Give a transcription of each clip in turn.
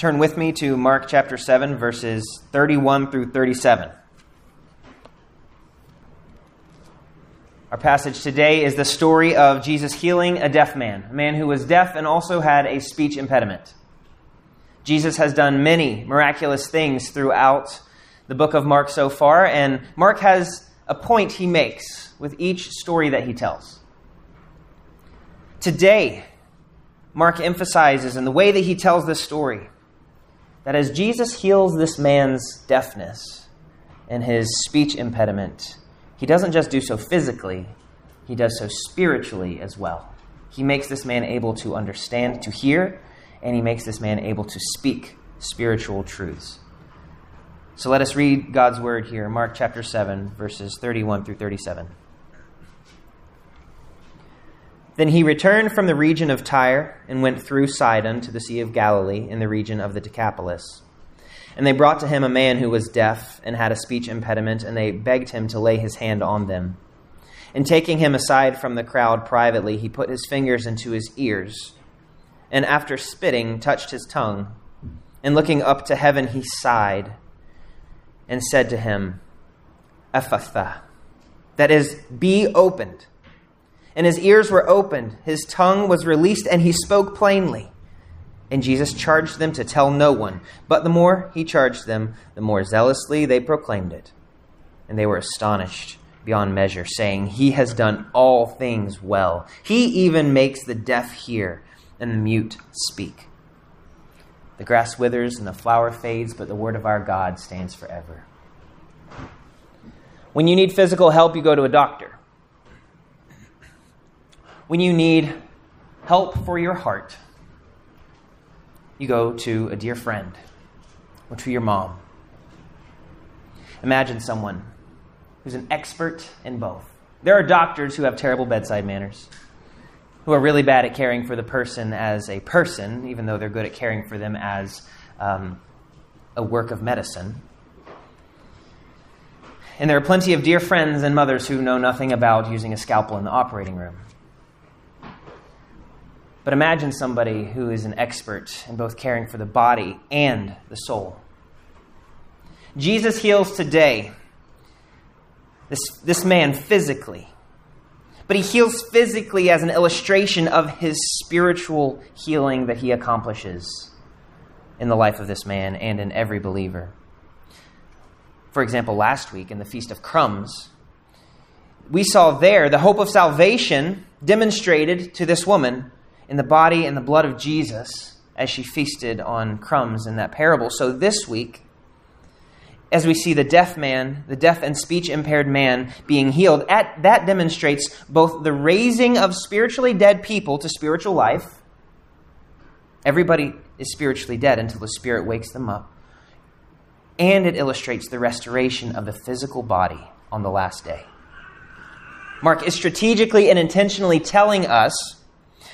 turn with me to Mark chapter 7, verses 31 through 37. Our passage today is the story of Jesus healing a deaf man, a man who was deaf and also had a speech impediment. Jesus has done many miraculous things throughout the book of Mark so far, and Mark has a point he makes with each story that he tells. Today, Mark emphasizes in the way that he tells this story that as Jesus heals this man's deafness and his speech impediment, he doesn't just do so physically, he does so spiritually as well. He makes this man able to understand, to hear, and he makes this man able to speak spiritual truths. So let us read God's word here, Mark chapter 7, verses 31 through 37. Then he returned from the region of Tyre and went through Sidon to the Sea of Galilee in the region of the Decapolis. And they brought to him a man who was deaf and had a speech impediment, and they begged him to lay his hand on them. And taking him aside from the crowd privately, he put his fingers into his ears, and after spitting, touched his tongue. And looking up to heaven, he sighed and said to him, Ephphatha, that is, be opened and his ears were opened, his tongue was released, and he spoke plainly. And Jesus charged them to tell no one. But the more he charged them, the more zealously they proclaimed it. And they were astonished beyond measure, saying, He has done all things well. He even makes the deaf hear and the mute speak. The grass withers and the flower fades, but the word of our God stands forever. When you need physical help, you go to a doctor when you need help for your heart, you go to a dear friend or to your mom. Imagine someone who's an expert in both. There are doctors who have terrible bedside manners, who are really bad at caring for the person as a person, even though they're good at caring for them as um, a work of medicine. And there are plenty of dear friends and mothers who know nothing about using a scalpel in the operating room. But imagine somebody who is an expert in both caring for the body and the soul. Jesus heals today this, this man physically, but he heals physically as an illustration of his spiritual healing that he accomplishes in the life of this man and in every believer. For example, last week in the Feast of Crumbs, we saw there the hope of salvation demonstrated to this woman in the body and the blood of Jesus as she feasted on crumbs in that parable. So this week, as we see the deaf man, the deaf and speech impaired man being healed, at, that demonstrates both the raising of spiritually dead people to spiritual life. Everybody is spiritually dead until the Spirit wakes them up. And it illustrates the restoration of the physical body on the last day. Mark is strategically and intentionally telling us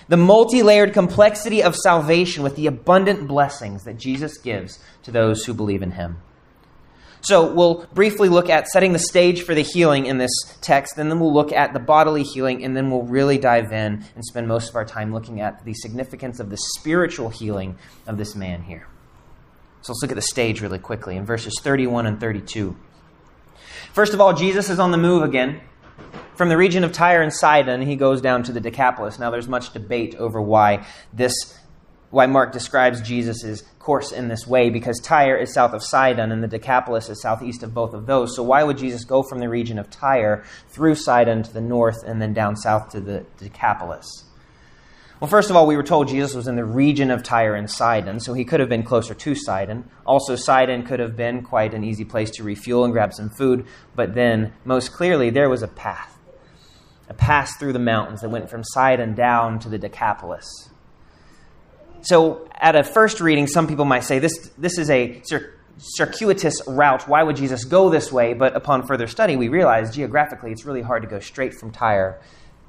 the multi layered complexity of salvation with the abundant blessings that Jesus gives to those who believe in him. So, we'll briefly look at setting the stage for the healing in this text, and then we'll look at the bodily healing, and then we'll really dive in and spend most of our time looking at the significance of the spiritual healing of this man here. So, let's look at the stage really quickly in verses 31 and 32. First of all, Jesus is on the move again. From the region of Tyre and Sidon, he goes down to the Decapolis. Now, there's much debate over why this, why Mark describes Jesus' course in this way, because Tyre is south of Sidon and the Decapolis is southeast of both of those. So, why would Jesus go from the region of Tyre through Sidon to the north and then down south to the Decapolis? Well, first of all, we were told Jesus was in the region of Tyre and Sidon, so he could have been closer to Sidon. Also, Sidon could have been quite an easy place to refuel and grab some food, but then, most clearly, there was a path a pass through the mountains that went from Sidon down to the Decapolis. So, at a first reading, some people might say this, this is a circuitous route. Why would Jesus go this way? But upon further study, we realize geographically it's really hard to go straight from Tyre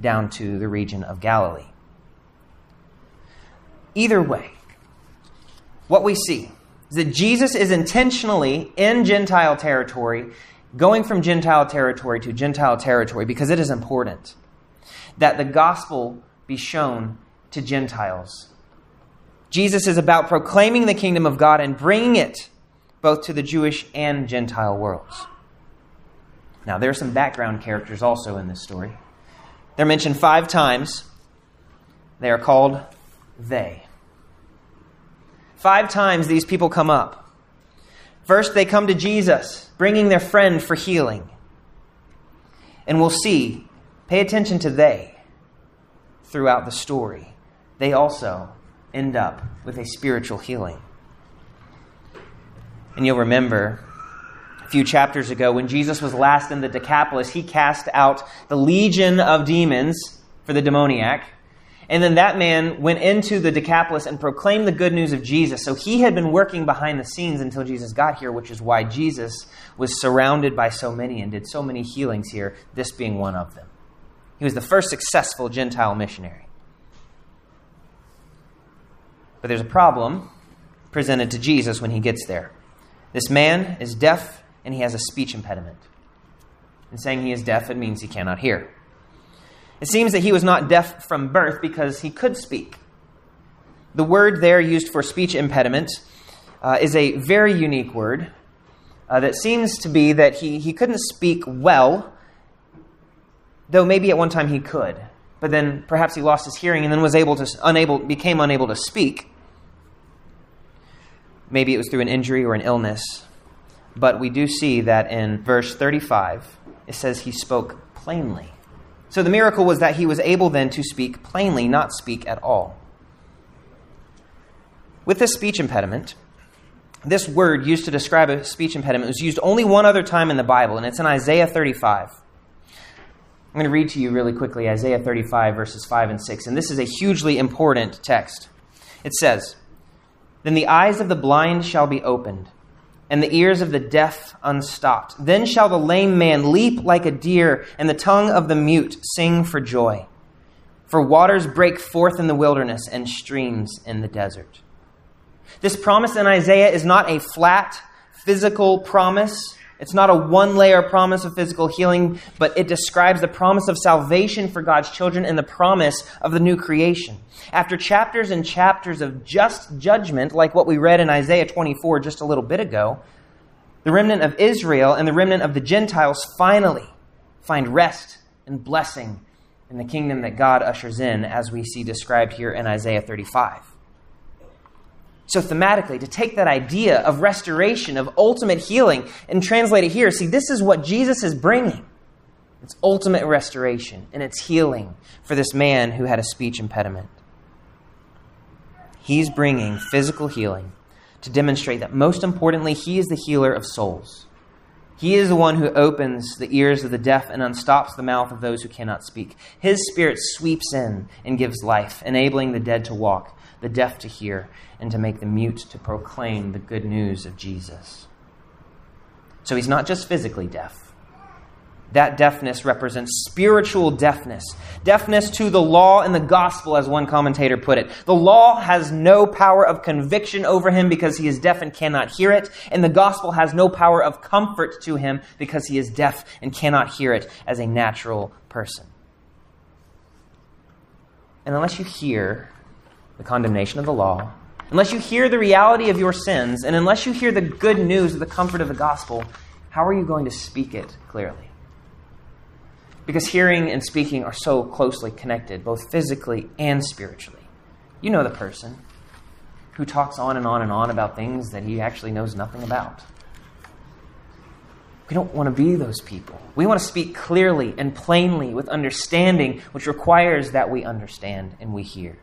down to the region of Galilee. Either way, what we see is that Jesus is intentionally in Gentile territory going from Gentile territory to Gentile territory because it is important that the gospel be shown to Gentiles. Jesus is about proclaiming the kingdom of God and bringing it both to the Jewish and Gentile worlds. Now, there are some background characters also in this story. They're mentioned five times. They are called they. Five times these people come up. First, they come to Jesus, bringing their friend for healing. And we'll see, pay attention to they throughout the story. They also end up with a spiritual healing. And you'll remember a few chapters ago when Jesus was last in the Decapolis, he cast out the legion of demons for the demoniac. And then that man went into the Decapolis and proclaimed the good news of Jesus. So he had been working behind the scenes until Jesus got here, which is why Jesus was surrounded by so many and did so many healings here, this being one of them. He was the first successful Gentile missionary. But there's a problem presented to Jesus when he gets there. This man is deaf and he has a speech impediment. In saying he is deaf, it means he cannot hear. It seems that he was not deaf from birth because he could speak. The word there used for speech impediment uh, is a very unique word uh, that seems to be that he, he couldn't speak well, though maybe at one time he could. But then perhaps he lost his hearing and then was able to unable became unable to speak. Maybe it was through an injury or an illness. But we do see that in verse 35, it says he spoke plainly. So the miracle was that he was able then to speak plainly, not speak at all. With this speech impediment, this word used to describe a speech impediment was used only one other time in the Bible, and it's in Isaiah 35. I'm going to read to you really quickly Isaiah 35, verses 5 and 6, and this is a hugely important text. It says, Then the eyes of the blind shall be opened and the ears of the deaf unstopped. Then shall the lame man leap like a deer, and the tongue of the mute sing for joy. For waters break forth in the wilderness and streams in the desert. This promise in Isaiah is not a flat physical promise it's not a one layer promise of physical healing, but it describes the promise of salvation for God's children and the promise of the new creation. After chapters and chapters of just judgment, like what we read in Isaiah 24 just a little bit ago, the remnant of Israel and the remnant of the Gentiles finally find rest and blessing in the kingdom that God ushers in, as we see described here in Isaiah 35. So, thematically, to take that idea of restoration, of ultimate healing, and translate it here, see, this is what Jesus is bringing. It's ultimate restoration and it's healing for this man who had a speech impediment. He's bringing physical healing to demonstrate that, most importantly, he is the healer of souls. He is the one who opens the ears of the deaf and unstops the mouth of those who cannot speak. His spirit sweeps in and gives life, enabling the dead to walk, the deaf to hear, and to make the mute to proclaim the good news of Jesus. So he's not just physically deaf. That deafness represents spiritual deafness. Deafness to the law and the gospel, as one commentator put it. The law has no power of conviction over him because he is deaf and cannot hear it, and the gospel has no power of comfort to him because he is deaf and cannot hear it as a natural person. And unless you hear the condemnation of the law, unless you hear the reality of your sins, and unless you hear the good news of the comfort of the gospel, how are you going to speak it clearly? Because hearing and speaking are so closely connected, both physically and spiritually. You know the person who talks on and on and on about things that he actually knows nothing about. We don't want to be those people. We want to speak clearly and plainly with understanding, which requires that we understand and we hear.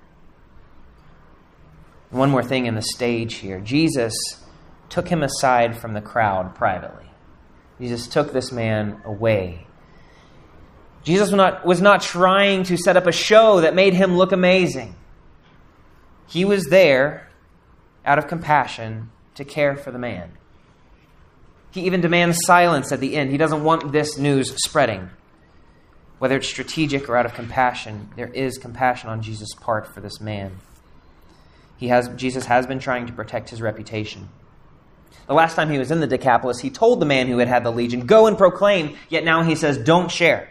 One more thing in the stage here Jesus took him aside from the crowd privately. Jesus took this man away. Jesus was not, was not trying to set up a show that made him look amazing. He was there out of compassion to care for the man. He even demands silence at the end. He doesn't want this news spreading. Whether it's strategic or out of compassion, there is compassion on Jesus' part for this man. He has, Jesus has been trying to protect his reputation. The last time he was in the Decapolis, he told the man who had had the legion, Go and proclaim, yet now he says, Don't share.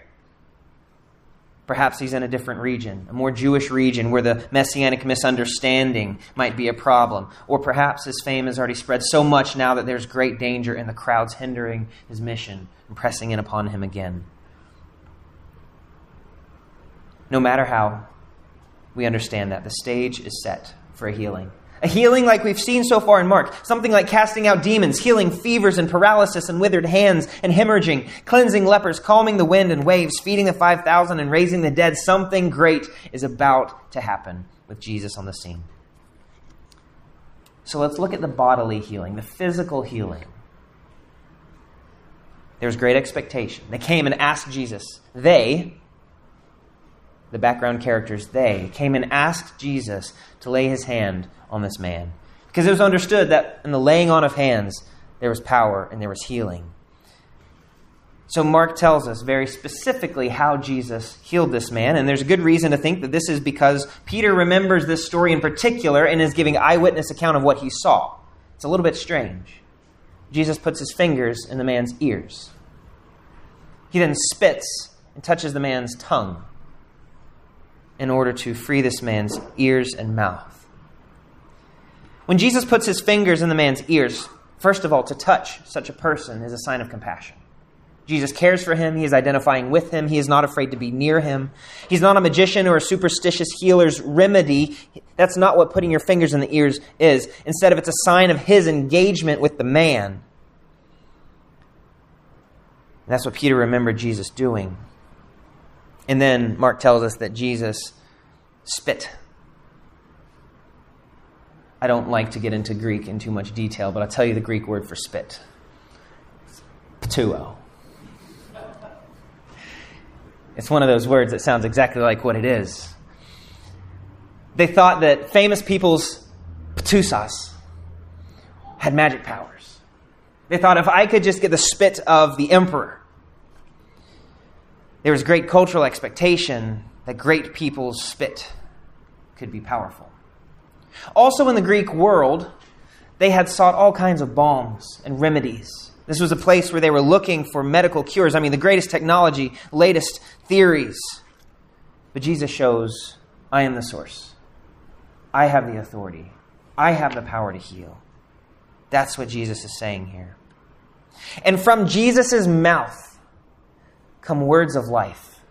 Perhaps he's in a different region, a more Jewish region where the messianic misunderstanding might be a problem. Or perhaps his fame has already spread so much now that there's great danger in the crowds hindering his mission and pressing in upon him again. No matter how, we understand that the stage is set for healing. A healing like we've seen so far in Mark. Something like casting out demons, healing fevers and paralysis and withered hands and hemorrhaging, cleansing lepers, calming the wind and waves, feeding the 5,000 and raising the dead. Something great is about to happen with Jesus on the scene. So let's look at the bodily healing, the physical healing. There was great expectation. They came and asked Jesus. They, the background characters, they came and asked Jesus to lay his hand on this man. Because it was understood that in the laying on of hands, there was power and there was healing. So Mark tells us very specifically how Jesus healed this man, and there's good reason to think that this is because Peter remembers this story in particular and is giving eyewitness account of what he saw. It's a little bit strange. Jesus puts his fingers in the man's ears. He then spits and touches the man's tongue in order to free this man's ears and mouth. When Jesus puts his fingers in the man's ears, first of all, to touch such a person is a sign of compassion. Jesus cares for him. He is identifying with him. He is not afraid to be near him. He's not a magician or a superstitious healer's remedy. That's not what putting your fingers in the ears is. Instead of it's a sign of his engagement with the man. And that's what Peter remembered Jesus doing. And then Mark tells us that Jesus spit. I don't like to get into Greek in too much detail, but I'll tell you the Greek word for spit. Ptuo. It's one of those words that sounds exactly like what it is. They thought that famous people's ptusas had magic powers. They thought if I could just get the spit of the emperor, there was great cultural expectation that great people's spit could be powerful. Also, in the Greek world, they had sought all kinds of balms and remedies. This was a place where they were looking for medical cures. I mean, the greatest technology, latest theories. But Jesus shows, I am the source. I have the authority. I have the power to heal. That's what Jesus is saying here. And from Jesus' mouth, come words of life.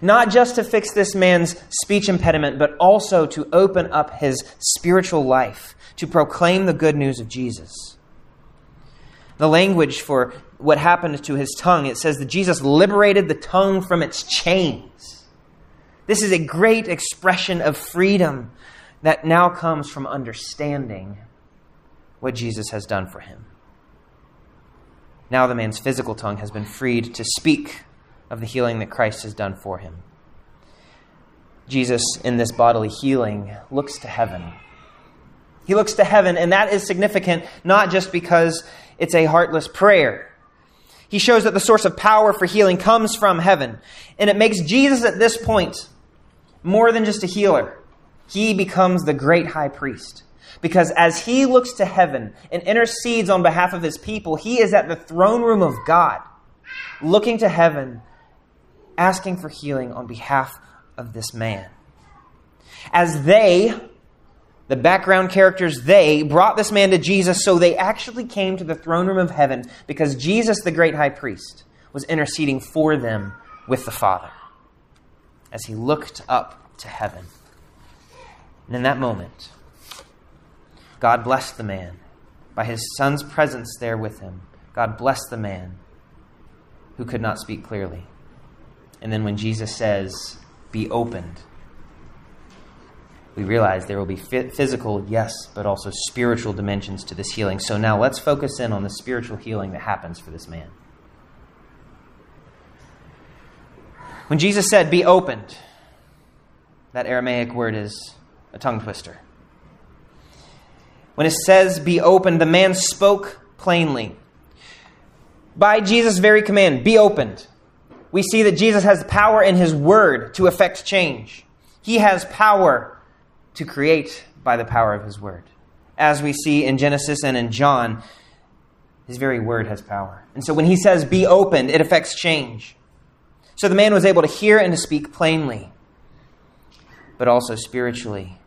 Not just to fix this man's speech impediment, but also to open up his spiritual life, to proclaim the good news of Jesus. The language for what happened to his tongue, it says that Jesus liberated the tongue from its chains. This is a great expression of freedom that now comes from understanding what Jesus has done for him. Now the man's physical tongue has been freed to speak of the healing that Christ has done for him. Jesus, in this bodily healing, looks to heaven. He looks to heaven, and that is significant not just because it's a heartless prayer. He shows that the source of power for healing comes from heaven. And it makes Jesus at this point more than just a healer. He becomes the great high priest. Because as he looks to heaven and intercedes on behalf of his people, he is at the throne room of God, looking to heaven asking for healing on behalf of this man. As they, the background characters, they brought this man to Jesus, so they actually came to the throne room of heaven because Jesus, the great high priest, was interceding for them with the Father as he looked up to heaven. And in that moment, God blessed the man by his son's presence there with him. God blessed the man who could not speak clearly. And then when Jesus says, be opened, we realize there will be physical, yes, but also spiritual dimensions to this healing. So now let's focus in on the spiritual healing that happens for this man. When Jesus said, be opened, that Aramaic word is a tongue twister. When it says be opened, the man spoke plainly. By Jesus' very command, be opened we see that Jesus has power in his word to effect change. He has power to create by the power of his word. As we see in Genesis and in John, his very word has power. And so when he says, be opened, it affects change. So the man was able to hear and to speak plainly, but also spiritually.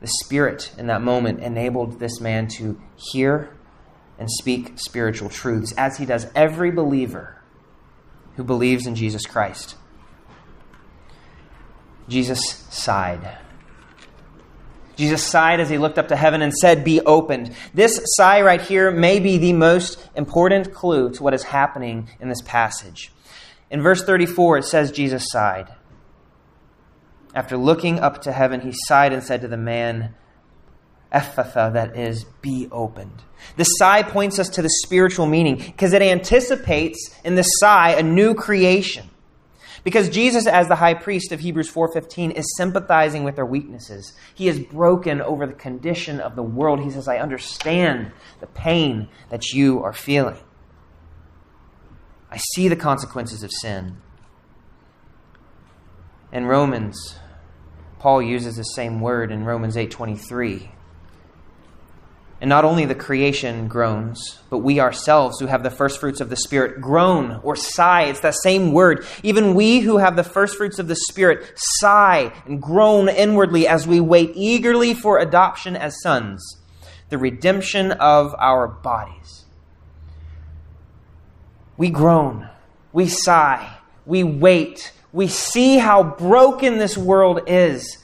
The Spirit in that moment enabled this man to hear and speak spiritual truths, as he does every believer who believes in Jesus Christ. Jesus sighed. Jesus sighed as he looked up to heaven and said, Be opened. This sigh right here may be the most important clue to what is happening in this passage. In verse 34, it says, Jesus sighed. After looking up to heaven, he sighed and said to the man, Ephphatha, that is, be opened. The sigh points us to the spiritual meaning because it anticipates in the sigh a new creation. Because Jesus as the high priest of Hebrews 4:15 is sympathizing with their weaknesses. He is broken over the condition of the world. He says, "I understand the pain that you are feeling. I see the consequences of sin." In Romans, Paul uses the same word in Romans 8:23 and not only the creation groans, but we ourselves who have the first fruits of the Spirit groan or sigh. It's that same word. Even we who have the first fruits of the Spirit sigh and groan inwardly as we wait eagerly for adoption as sons, the redemption of our bodies. We groan, we sigh, we wait, we see how broken this world is,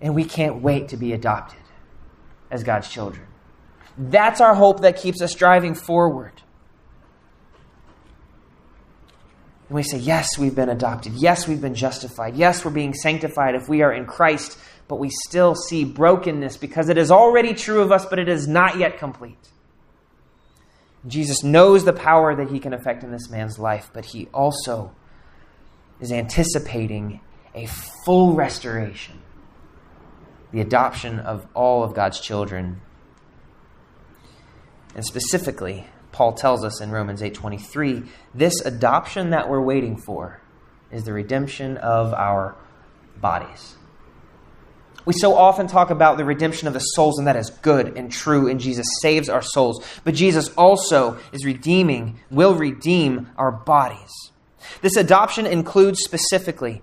and we can't wait to be adopted as God's children. That's our hope that keeps us driving forward. And we say, yes, we've been adopted. Yes, we've been justified. Yes, we're being sanctified if we are in Christ, but we still see brokenness because it is already true of us, but it is not yet complete. Jesus knows the power that he can effect in this man's life, but he also is anticipating a full restoration, the adoption of all of God's children and specifically, Paul tells us in Romans 8:23, this adoption that we're waiting for is the redemption of our bodies. We so often talk about the redemption of the souls, and that is good and true, and Jesus saves our souls. But Jesus also is redeeming, will redeem our bodies. This adoption includes specifically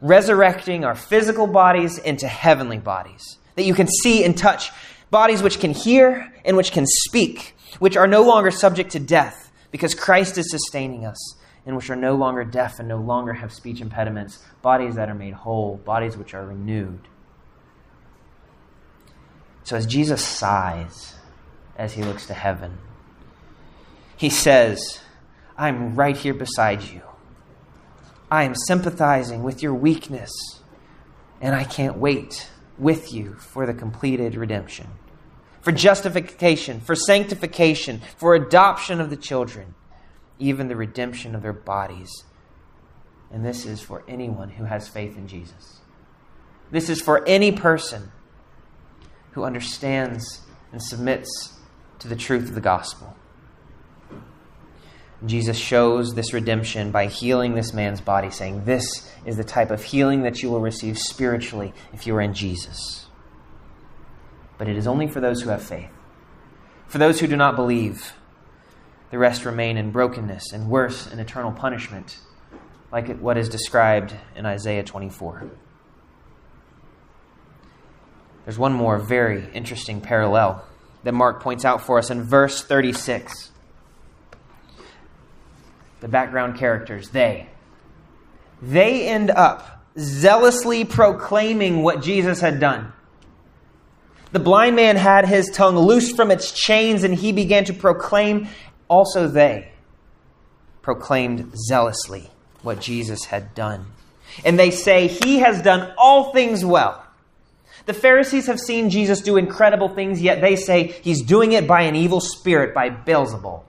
resurrecting our physical bodies into heavenly bodies that you can see and touch bodies which can hear and which can speak, which are no longer subject to death because Christ is sustaining us, and which are no longer deaf and no longer have speech impediments, bodies that are made whole, bodies which are renewed. So as Jesus sighs as he looks to heaven, he says, I'm right here beside you. I am sympathizing with your weakness, and I can't wait with you for the completed redemption for justification, for sanctification, for adoption of the children, even the redemption of their bodies. And this is for anyone who has faith in Jesus. This is for any person who understands and submits to the truth of the gospel. Jesus shows this redemption by healing this man's body, saying, This is the type of healing that you will receive spiritually if you are in Jesus but it is only for those who have faith. For those who do not believe, the rest remain in brokenness and worse, in eternal punishment, like what is described in Isaiah 24. There's one more very interesting parallel that Mark points out for us in verse 36. The background characters, they. They end up zealously proclaiming what Jesus had done. The blind man had his tongue loosed from its chains, and he began to proclaim. Also, they proclaimed zealously what Jesus had done. And they say, He has done all things well. The Pharisees have seen Jesus do incredible things, yet they say he's doing it by an evil spirit, by Beelzebul.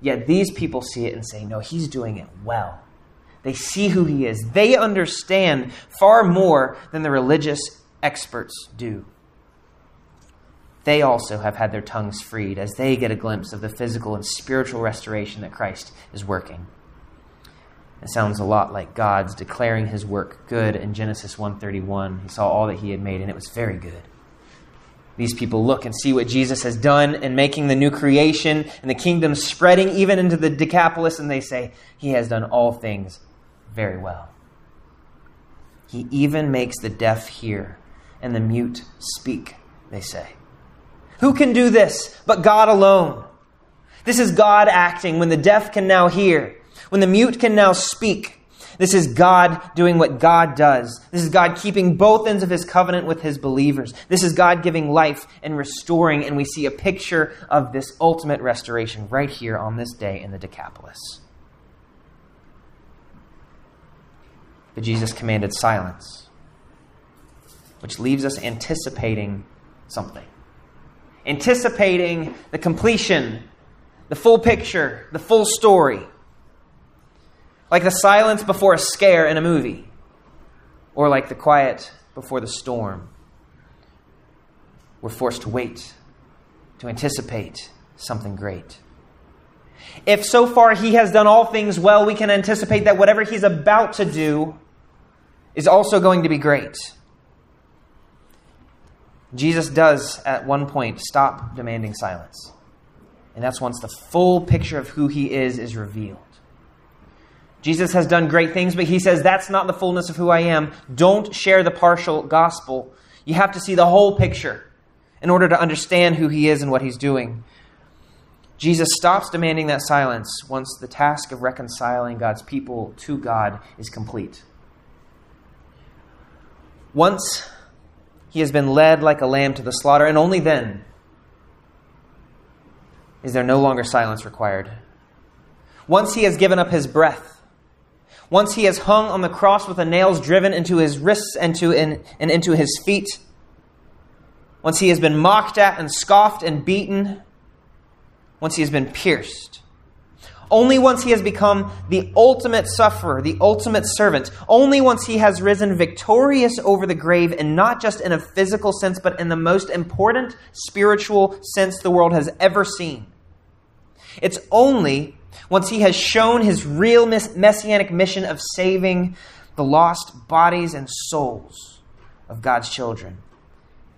Yet these people see it and say, No, he's doing it well. They see who he is. They understand far more than the religious experts do they also have had their tongues freed as they get a glimpse of the physical and spiritual restoration that Christ is working. It sounds a lot like God's declaring his work good in Genesis 131. He saw all that he had made and it was very good. These people look and see what Jesus has done in making the new creation and the kingdom spreading even into the Decapolis, and they say, He has done all things very well. He even makes the deaf hear and the mute speak, they say. Who can do this but God alone? This is God acting when the deaf can now hear, when the mute can now speak. This is God doing what God does. This is God keeping both ends of his covenant with his believers. This is God giving life and restoring, and we see a picture of this ultimate restoration right here on this day in the Decapolis. But Jesus commanded silence, which leaves us anticipating something. Anticipating the completion, the full picture, the full story like the silence before a scare in a movie, or like the quiet before the storm. We're forced to wait, to anticipate something great. If so far he has done all things well, we can anticipate that whatever he's about to do is also going to be great. Jesus does, at one point, stop demanding silence. And that's once the full picture of who he is is revealed. Jesus has done great things, but he says, That's not the fullness of who I am. Don't share the partial gospel. You have to see the whole picture in order to understand who he is and what he's doing. Jesus stops demanding that silence once the task of reconciling God's people to God is complete. Once he has been led like a lamb to the slaughter, and only then is there no longer silence required. Once he has given up his breath, once he has hung on the cross with the nails driven into his wrists and, to, and, into his feet, once he has been mocked at and scoffed and beaten, once he has been pierced, only once he has become the ultimate sufferer, the ultimate servant, only once he has risen victorious over the grave, and not just in a physical sense, but in the most important spiritual sense the world has ever seen. It's only once he has shown his real messianic mission of saving the lost bodies and souls of God's children.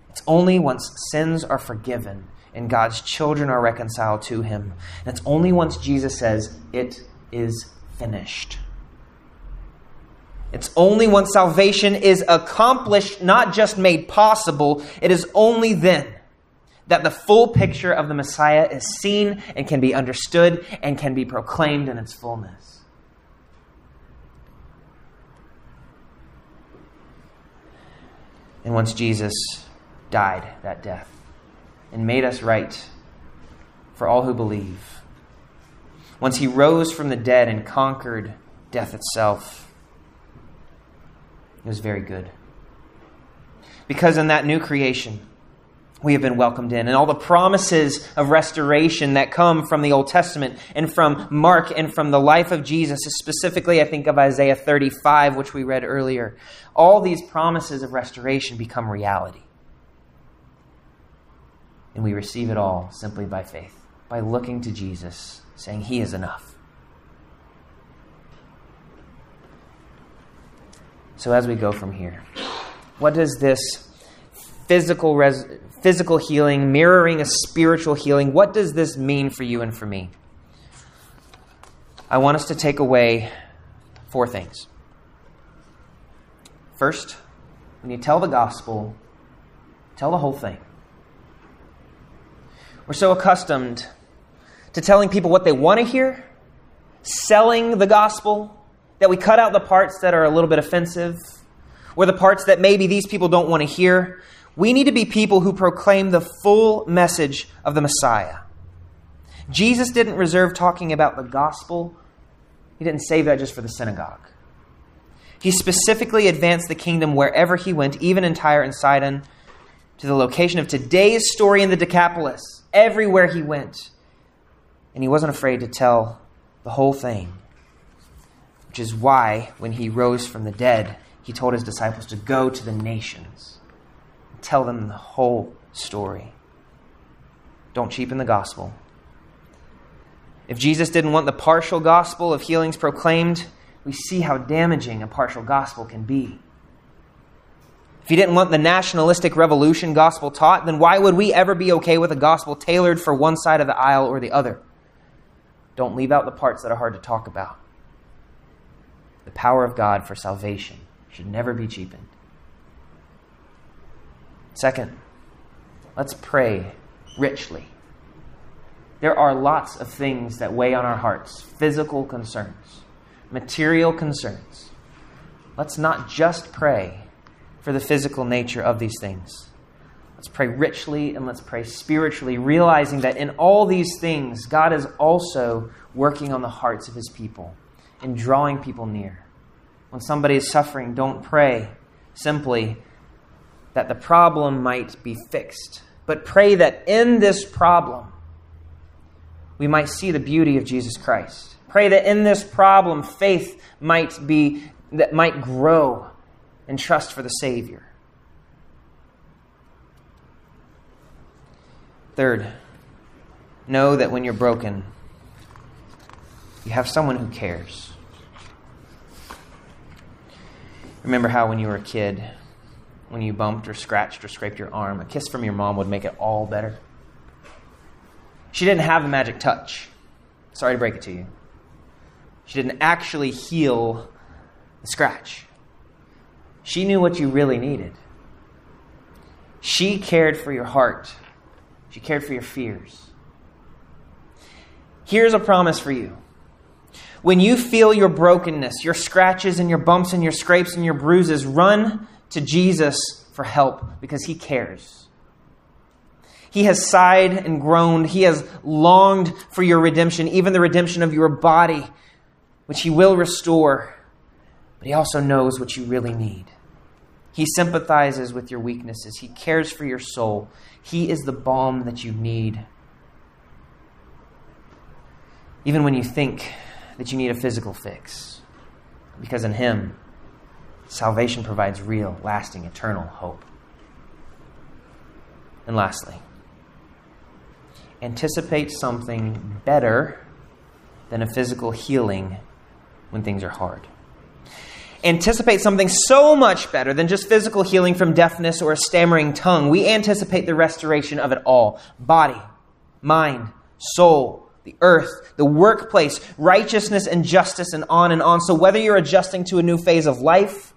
It's only once sins are forgiven and God's children are reconciled to him. And it's only once Jesus says, It is finished. It's only once salvation is accomplished, not just made possible, it is only then that the full picture of the Messiah is seen and can be understood and can be proclaimed in its fullness. And once Jesus died that death and made us right for all who believe, once he rose from the dead and conquered death itself, it was very good. Because in that new creation, we have been welcomed in. And all the promises of restoration that come from the Old Testament and from Mark and from the life of Jesus, specifically, I think of Isaiah 35, which we read earlier. All these promises of restoration become reality. And we receive it all simply by faith, by looking to Jesus, saying, He is enough. So, as we go from here, what does this physical res- physical healing, mirroring a spiritual healing. What does this mean for you and for me? I want us to take away four things. First, when you tell the gospel, tell the whole thing. We're so accustomed to telling people what they want to hear, selling the gospel, that we cut out the parts that are a little bit offensive, or the parts that maybe these people don't want to hear. We need to be people who proclaim the full message of the Messiah. Jesus didn't reserve talking about the gospel, he didn't save that just for the synagogue. He specifically advanced the kingdom wherever he went, even in Tyre and Sidon, to the location of today's story in the Decapolis, everywhere he went. And he wasn't afraid to tell the whole thing, which is why, when he rose from the dead, he told his disciples to go to the nations tell them the whole story. Don't cheapen the gospel. If Jesus didn't want the partial gospel of healings proclaimed, we see how damaging a partial gospel can be. If he didn't want the nationalistic revolution gospel taught, then why would we ever be okay with a gospel tailored for one side of the aisle or the other? Don't leave out the parts that are hard to talk about. The power of God for salvation should never be cheapened. Second, let's pray richly. There are lots of things that weigh on our hearts physical concerns, material concerns. Let's not just pray for the physical nature of these things. Let's pray richly and let's pray spiritually, realizing that in all these things, God is also working on the hearts of his people and drawing people near. When somebody is suffering, don't pray simply that the problem might be fixed, but pray that in this problem, we might see the beauty of Jesus Christ. Pray that in this problem, faith might be that might grow and trust for the Savior. Third, know that when you're broken, you have someone who cares. Remember how when you were a kid, when you bumped or scratched or scraped your arm, a kiss from your mom would make it all better? She didn't have the magic touch. Sorry to break it to you. She didn't actually heal the scratch. She knew what you really needed. She cared for your heart, she cared for your fears. Here's a promise for you. When you feel your brokenness, your scratches and your bumps and your scrapes and your bruises, run to Jesus for help because he cares. He has sighed and groaned. He has longed for your redemption, even the redemption of your body, which he will restore. But he also knows what you really need. He sympathizes with your weaknesses. He cares for your soul. He is the balm that you need. Even when you think that you need a physical fix, because in Him, salvation provides real, lasting, eternal hope. And lastly, anticipate something better than a physical healing when things are hard anticipate something so much better than just physical healing from deafness or a stammering tongue. We anticipate the restoration of it all body, mind, soul, the earth, the workplace, righteousness and justice, and on and on. So, whether you're adjusting to a new phase of life,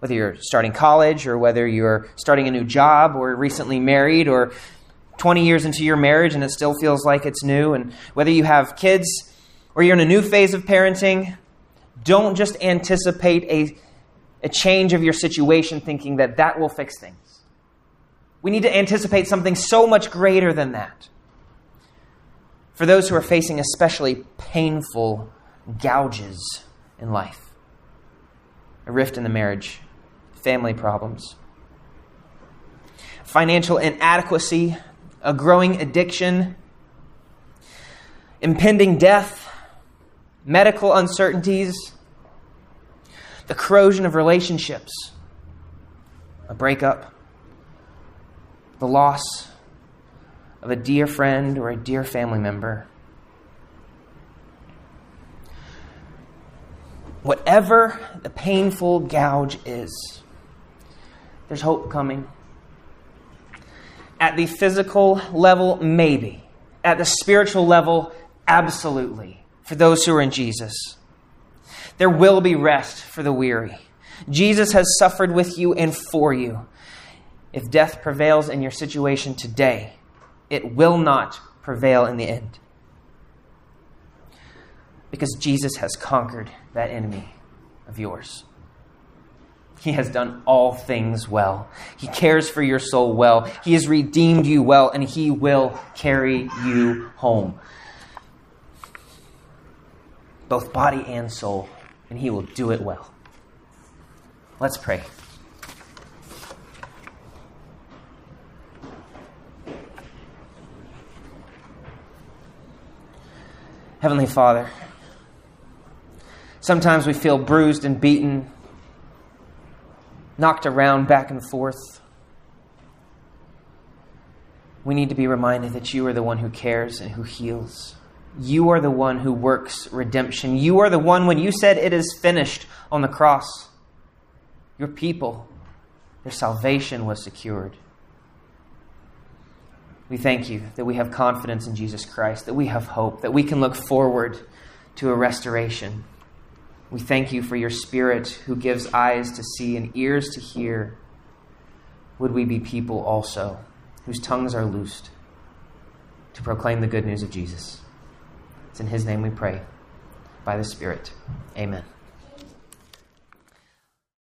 whether you're starting college or whether you're starting a new job or recently married or 20 years into your marriage and it still feels like it's new, and whether you have kids or you're in a new phase of parenting, don't just anticipate a, a change of your situation thinking that that will fix things. We need to anticipate something so much greater than that. For those who are facing especially painful gouges in life, a rift in the marriage, family problems, financial inadequacy, a growing addiction, impending death, medical uncertainties, the corrosion of relationships, a breakup, the loss of a dear friend or a dear family member. Whatever the painful gouge is, there's hope coming. At the physical level, maybe. At the spiritual level, absolutely for those who are in Jesus. There will be rest for the weary. Jesus has suffered with you and for you. If death prevails in your situation today, it will not prevail in the end. Because Jesus has conquered that enemy of yours. He has done all things well. He cares for your soul well. He has redeemed you well, and He will carry you home both body and soul, and He will do it well. Let's pray. Heavenly Father, sometimes we feel bruised and beaten, knocked around back and forth. We need to be reminded that you are the one who cares and who heals. You are the one who works redemption. You are the one when you said it is finished on the cross. your people, their salvation was secured. We thank you that we have confidence in Jesus Christ, that we have hope, that we can look forward to a restoration. We thank you for your Spirit who gives eyes to see and ears to hear. Would we be people also whose tongues are loosed to proclaim the good news of Jesus? It's in His name we pray, by the Spirit. Amen.